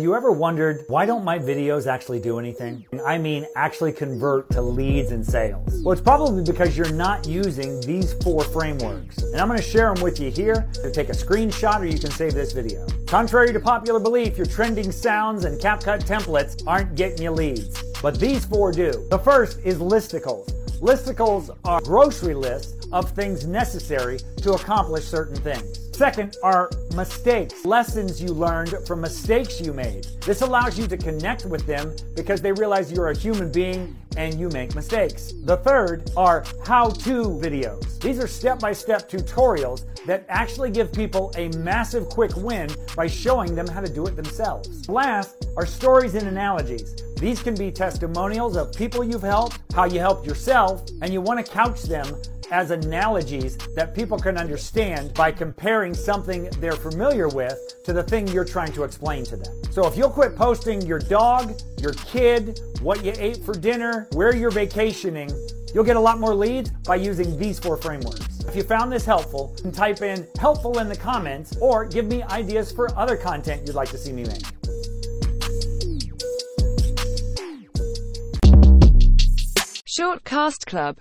You ever wondered why don't my videos actually do anything? I mean, actually convert to leads and sales. Well, it's probably because you're not using these four frameworks. And I'm going to share them with you here. To take a screenshot or you can save this video. Contrary to popular belief, your trending sounds and CapCut templates aren't getting you leads. But these four do. The first is listicles. Listicles are grocery lists of things necessary to accomplish certain things. Second are mistakes, lessons you learned from mistakes you made. This allows you to connect with them because they realize you're a human being and you make mistakes. The third are how to videos. These are step by step tutorials that actually give people a massive quick win by showing them how to do it themselves. Last are stories and analogies. These can be testimonials of people you've helped, how you helped yourself, and you want to couch them as analogies that people can understand by comparing something they're familiar with to the thing you're trying to explain to them. So if you'll quit posting your dog, your kid, what you ate for dinner, where you're vacationing, you'll get a lot more leads by using these four frameworks. If you found this helpful, type in helpful in the comments or give me ideas for other content you'd like to see me make. Shortcast Club